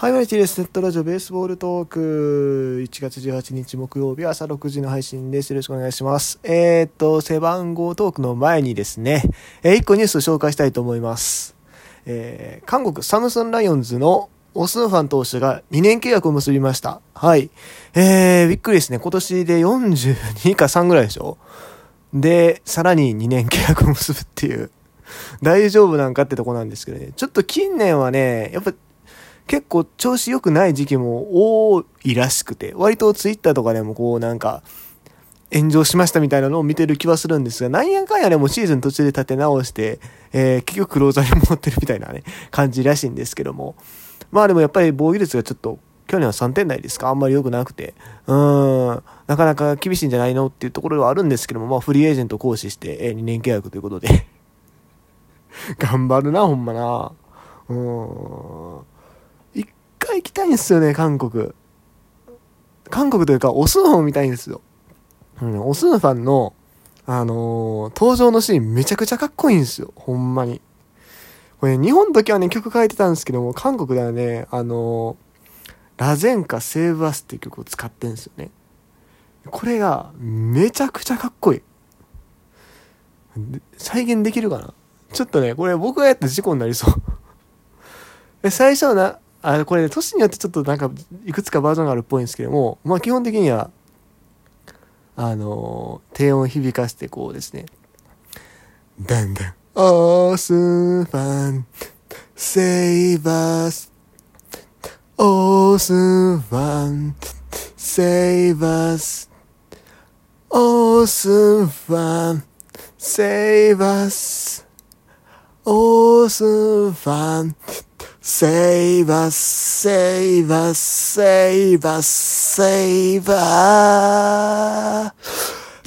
はい、マイティです。ネットラジオベースボールトーク。1月18日木曜日朝6時の配信です。よろしくお願いします。えー、っと、背番号トークの前にですね、えー、1個ニュースを紹介したいと思います。えー、韓国サムソンライオンズのオスンファン投手が2年契約を結びました。はい。えー、びっくりですね。今年で42か3ぐらいでしょ？で、さらに2年契約を結ぶっていう。大丈夫なんかってとこなんですけどね。ちょっと近年はね、やっぱ結構調子良くない時期も多いらしくて、割とツイッターとかでもこうなんか、炎上しましたみたいなのを見てる気はするんですが、なんやかんやでもシーズン途中で立て直して、えー、結局クローザーに戻ってるみたいなね、感じらしいんですけども。まあでもやっぱり防御率がちょっと、去年は3点台ですかあんまり良くなくて、うーん、なかなか厳しいんじゃないのっていうところはあるんですけども、まあフリーエージェント行使して、えー、2年契約ということで 頑張るな、ほんまな。うーん。回行きたいんですよね、韓国。韓国というか、オスンファン見たいんですよ。うん、オスンファンの、あのー、登場のシーンめちゃくちゃかっこいいんですよ。ほんまに。これ、ね、日本の時はね、曲書いてたんですけども、韓国ではね、あのー、ラゼンカセーブアスっていう曲を使ってんですよね。これが、めちゃくちゃかっこいい。再現できるかな？ちょっとね、これ僕がやった事故になりそう。最初はな、あこれ、ね、年によってちょっとなんか、いくつかバージョンがあるっぽいんですけども、まあ基本的には、あのー、低音響かせてこうですね、だんだん、オースファン、セイバース、オースファン、セイバース、オースファン、セイバース、オースファン、Save us, save us, save us, save us.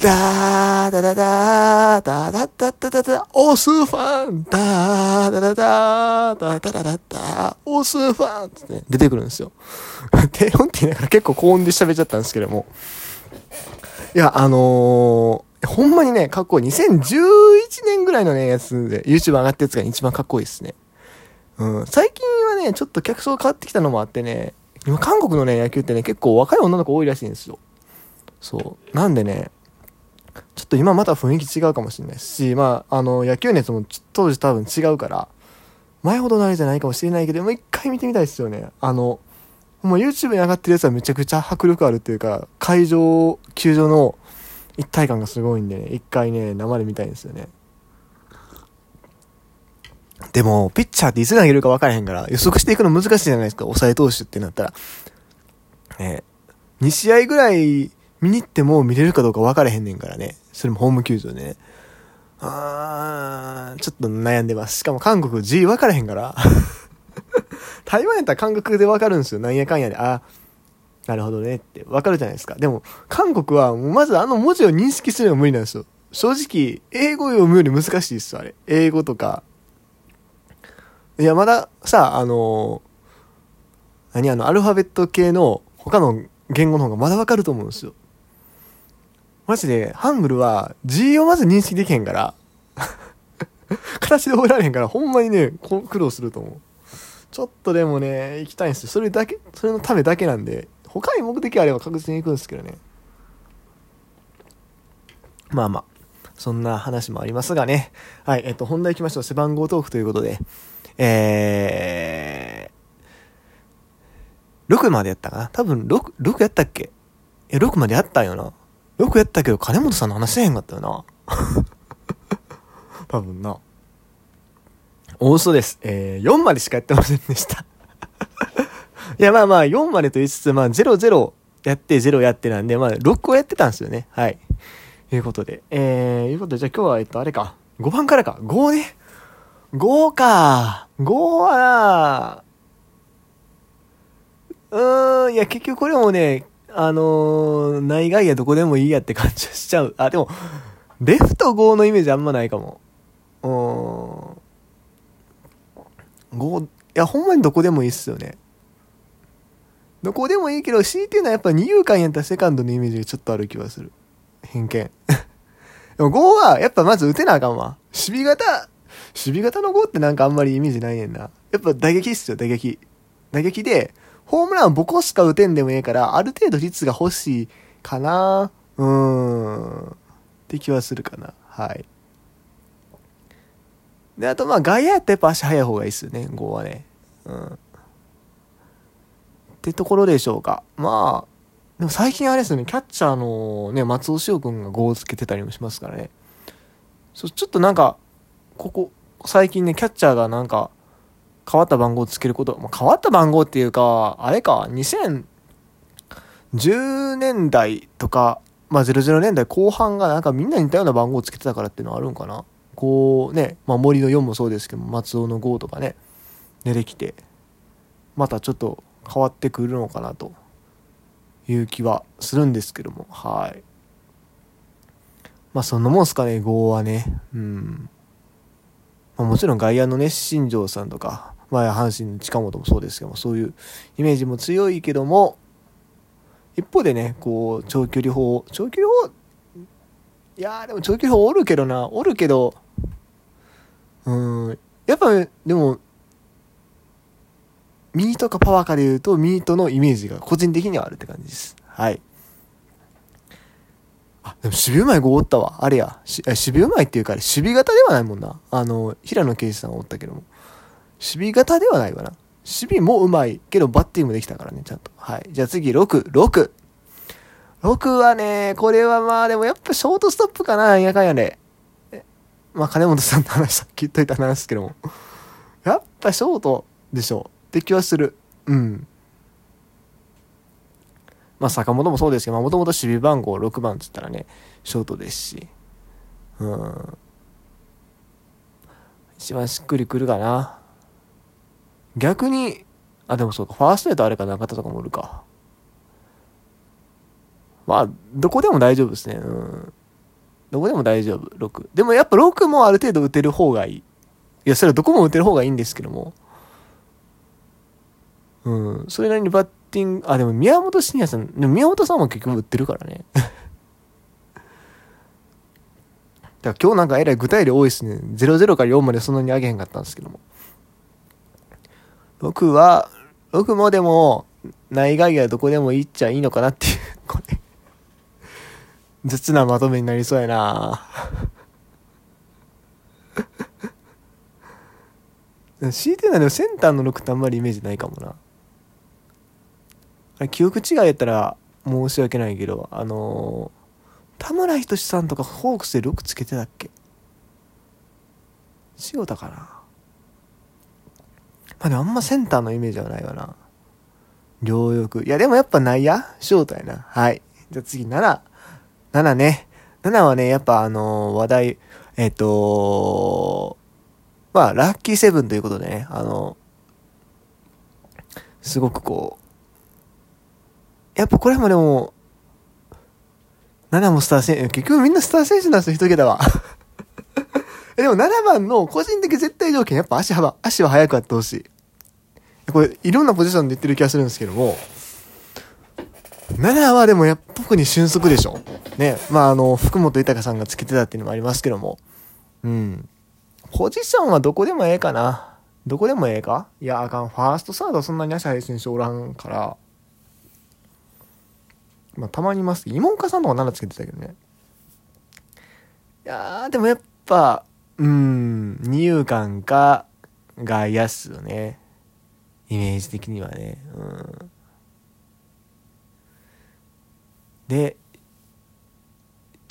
ダーダダダーダダダダダダオスファンダーダダダーダダダダダオスファンってね、出てくるんですよ。低音って言いながら結構高音で喋っちゃったんですけども。いや、あのー、ほんまにね、かっこいい。2011年ぐらいのね、やつで、YouTube 上がったやつが一番かっこいいですね。うん、最近はね、ちょっと客層変わってきたのもあってね、今韓国のね、野球ってね、結構若い女の子多いらしいんですよ。そう。なんでね、ちょっと今また雰囲気違うかもしれないし、まあ、あの、野球熱も当時多分違うから、前ほどのあれじゃないかもしれないけど、もう一回見てみたいですよね。あの、もう YouTube に上がってるやつはめちゃくちゃ迫力あるっていうか、会場、球場の一体感がすごいんでね、一回ね、生で見たいんですよね。でも、ピッチャーっていつ投げるか分からへんから、予測していくの難しいじゃないですか、抑え投手ってなったら。え2試合ぐらい見に行っても見れるかどうか分からへんねんからね。それもホーム球場でね。あー、ちょっと悩んでます。しかも韓国 G 分からへんから。台湾やったら韓国で分かるんですよ。なんやかんやで。あなるほどねって分かるじゃないですか。でも、韓国は、まずあの文字を認識するのが無理なんですよ。正直、英語読むより難しいですあれ。英語とか、いや、まださ、あの、何あの、アルファベット系の他の言語の方がまだわかると思うんですよ。マジで、ハングルは G をまず認識できへんから、形で覚えられへんから、ほんまにね、苦労すると思う。ちょっとでもね、行きたいんですよ。それだけ、それのためだけなんで、他に目的あれば確実に行くんですけどね。まあまあ、そんな話もありますがね。はい、えっと、本題行きましょう。背番号トークということで。えー、6までやったかな？多分6、6やったっけ？え、6までやったんよな。6やったけど、金本さんの話せへんかったよな。多分な。大嘘です。えー、4までしかやってませんでした いや、まあまあ、4までと言いつつ、まあ、0、0やって、0やってなんで、まあ、6をやってたんですよね。はい。ということで。えー、いうことで、じゃあ今日は、えっと、あれか。5番からか。5ね。5か。5はな、うーん、いや、結局これもね、あのー、内外野どこでもいいやって感じしちゃう。あ、でも、レフト5のイメージあんまないかも。うーん。5、いや、ほんまにどこでもいいっすよね。どこでもいいけど、強いていうのはやっぱ二遊間やったらセカンドのイメージがちょっとある気がする。偏見。でも5は、やっぱまず打てなあかんわ。守備型守備型の5ってなんかあんまりイメージないねんな。やっぱ打撃っすよ、打撃。打撃で、ホームランボコしか打てんでもええから、ある程度率が欲しいかな。うーん。って気はするかな。はい。で、あとまあ外野やったらやっぱ足速い方がいいっすよね、5はね。うん。ってところでしょうか。まあ、でも最近あれですよね、キャッチャーのね、松尾翔くんが5をつけてたりもしますからね。そう、ちょっとなんか、ここ、最近ね、キャッチャーがなんか、変わった番号をつけること、まあ、変わった番号っていうか、あれか、2010年代とか、まあ、00年代後半がなんかみんな似たような番号をつけてたからっていうのはあるんかな。こうね、まあ、森の4もそうですけど、松尾の5とかね、出てきて、またちょっと変わってくるのかなという気はするんですけども、はい。まあ、そんなもんすかね、5はね。うん。まあ、もちろん外野のね、新庄さんとか、まあ、阪神の近本もそうですけども、そういうイメージも強いけども、一方でね、こう、長距離砲、長距離砲、いやーでも長距離砲おるけどな、おるけど、うん、やっぱ、でも、ミートかパワーかで言うと、ミートのイメージが個人的にはあるって感じです。はい。あ、でも守備うまい子おったわ。あれや。し守備うまいっていうか、守備型ではないもんな。あの、平野啓司さんおったけども。守備型ではないわな。守備もうまいけど、バッティングできたからね、ちゃんと。はい。じゃあ次、6、6。6はね、これはまあでもやっぱショートストップかな、やかんやでね。まあ金本さんの話さっき言っといた話ですけども。やっぱショートでしょう。って気はする。うん。まあ坂本もそうですけど、もともと守備番号6番っつったらね、ショートですし。うん。一番しっくりくるかな。逆に、あ、でもそうか、ファーストやとあれか中田とかもおるか。まあ、どこでも大丈夫ですね。うん。どこでも大丈夫、6。でもやっぱ6もある程度打てる方がいい。いや、それはどこも打てる方がいいんですけども。うん。それなりにバッティング、あ、でも宮本慎也さん、でも宮本さんも結局売ってるからね。だから今日なんかえらい具体例多いですね。00から4までそんなに上げへんかったんですけども。6は、6もでも、内外野どこでもいっちゃいいのかなっていう、これ。雑なまとめになりそうやな 強いてないでセンターの6ってあんまりイメージないかもな。記憶違いやったら申し訳ないけど、あのー、田村仁さんとかホークスで6つけてたっけ？塩田かな？まあでもあんまセンターのイメージはないわな。両翼。いやでもやっぱ内野ショートやな。はい。じゃあ次7。7ね。7はね、やっぱあのー、話題、えっ、ー、とまあ、ラッキーセブンということでね、あのすごくこう、やっぱこれもでも、7もスター選手、結局みんなスター選手なんですよ、一桁は。でも7番の個人的絶対条件、やっぱ足幅、足は速くあってほしい。これ、いろんなポジションで言ってる気がするんですけども、7はでもやっぱ特に俊足でしょ。ね。まあ、あの、福本豊さんがつけてたっていうのもありますけども。うん。ポジションはどこでもええかな。どこでもええかいや、あかん。ファースト、サードそんなに足速い選手おらんから。まあ、たまにいますけど、妹さんの方が7つけてたけどね。いやー、でもやっぱ、うん、二遊間か、外野っすよね。イメージ的にはね。うん。で、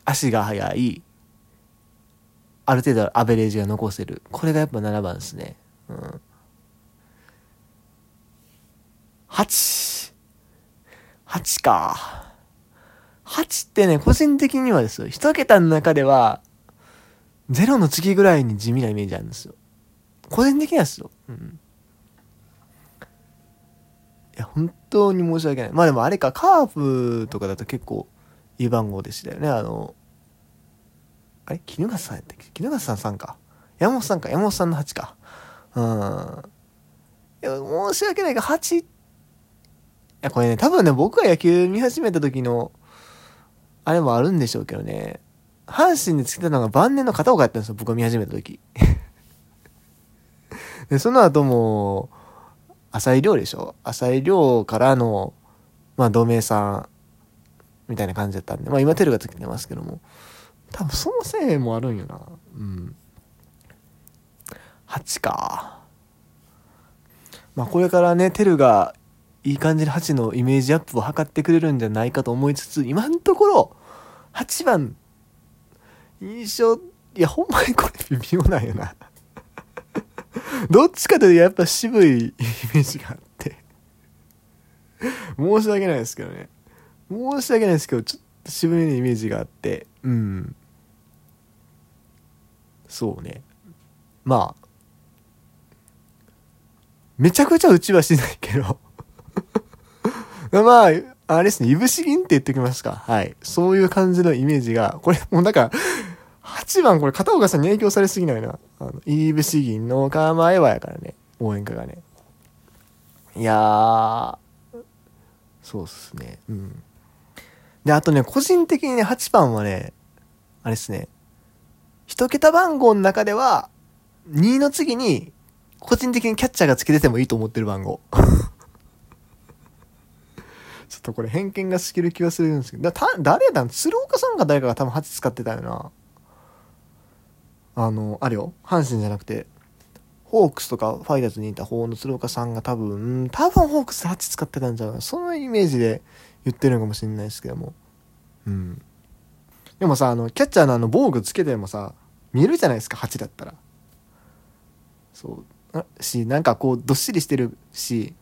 足が速い、ある程度アベレージが残せる。これがやっぱ7番ですね。うん。8。8か。8ってね、個人的にはですよ、一桁の中では、0の次ぐらいに地味なイメージあるんですよ。個人的にはですよ。うん。いや、本当に申し訳ない。まあでもあれか、カープとかだと結構いい番号でしたよね。あの、あれ？絹笠さんやったっけ？絹笠さん3か。山本さんか。山本さんの8か。うん。いや、申し訳ないが、8。いや、これね、多分ね、僕が野球見始めた時の、あれもあるんでしょうけどね。阪神でつけたのが晩年の片岡やったんですよ、僕が見始めた時。で、その後も、浅井亮でしょ？浅井亮からの、まあ、同盟さん、みたいな感じだったんで、まあ今テルがつけてますけども、多分そのせいもあるんよな。うん。8か。まあこれからね、テルがいい感じに8のイメージアップを図ってくれるんじゃないかと思いつつ、今のところ、8番、印象、いや、ほんまにこれ微妙なんよな。どっちかというとやっぱ渋いイメージがあって。申し訳ないですけどね。申し訳ないですけど、ちょっと渋めのイメージがあって、うん。そうね。まあ、めちゃくちゃ打ちはしないけど まあ、あれですね、いぶし銀って言っておきますか。はい。そういう感じのイメージが、これもうなんか、8番これ片岡さんに影響されすぎないな。あの、いぶし銀の構えはやからね、応援歌がね。いやー、そうっすね。うん。で、あとね、個人的にね、8番はね、あれっすね、一桁番号の中では、2の次に、個人的にキャッチャーがつけててもいいと思ってる番号。ちょっとこれ偏見がしきる気はするんですけど、だた誰だ？鶴岡さんか誰かが多分8使ってたよな。あの、あれよ。阪神じゃなくて、ホークスとかファイターズにいた方の鶴岡さんが多分、多分ホークス8使ってたんじゃないそのイメージで言ってるのかもしれないですけども。うん。でもさ、あの、キャッチャーのあの防具つけてもさ、見えるじゃないですか、8だったら。そう。し、なんかこう、どっしりしてるし、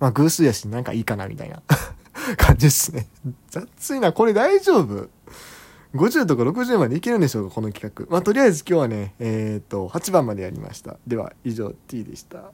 まあ偶数やし、なんかいいかな、みたいな 感じですね。雑いな、これ大丈夫 ?50 とか60までいけるんでしょうか、この企画。まあとりあえず今日はね、えっ、と、8番までやりました。では、以上 T でした。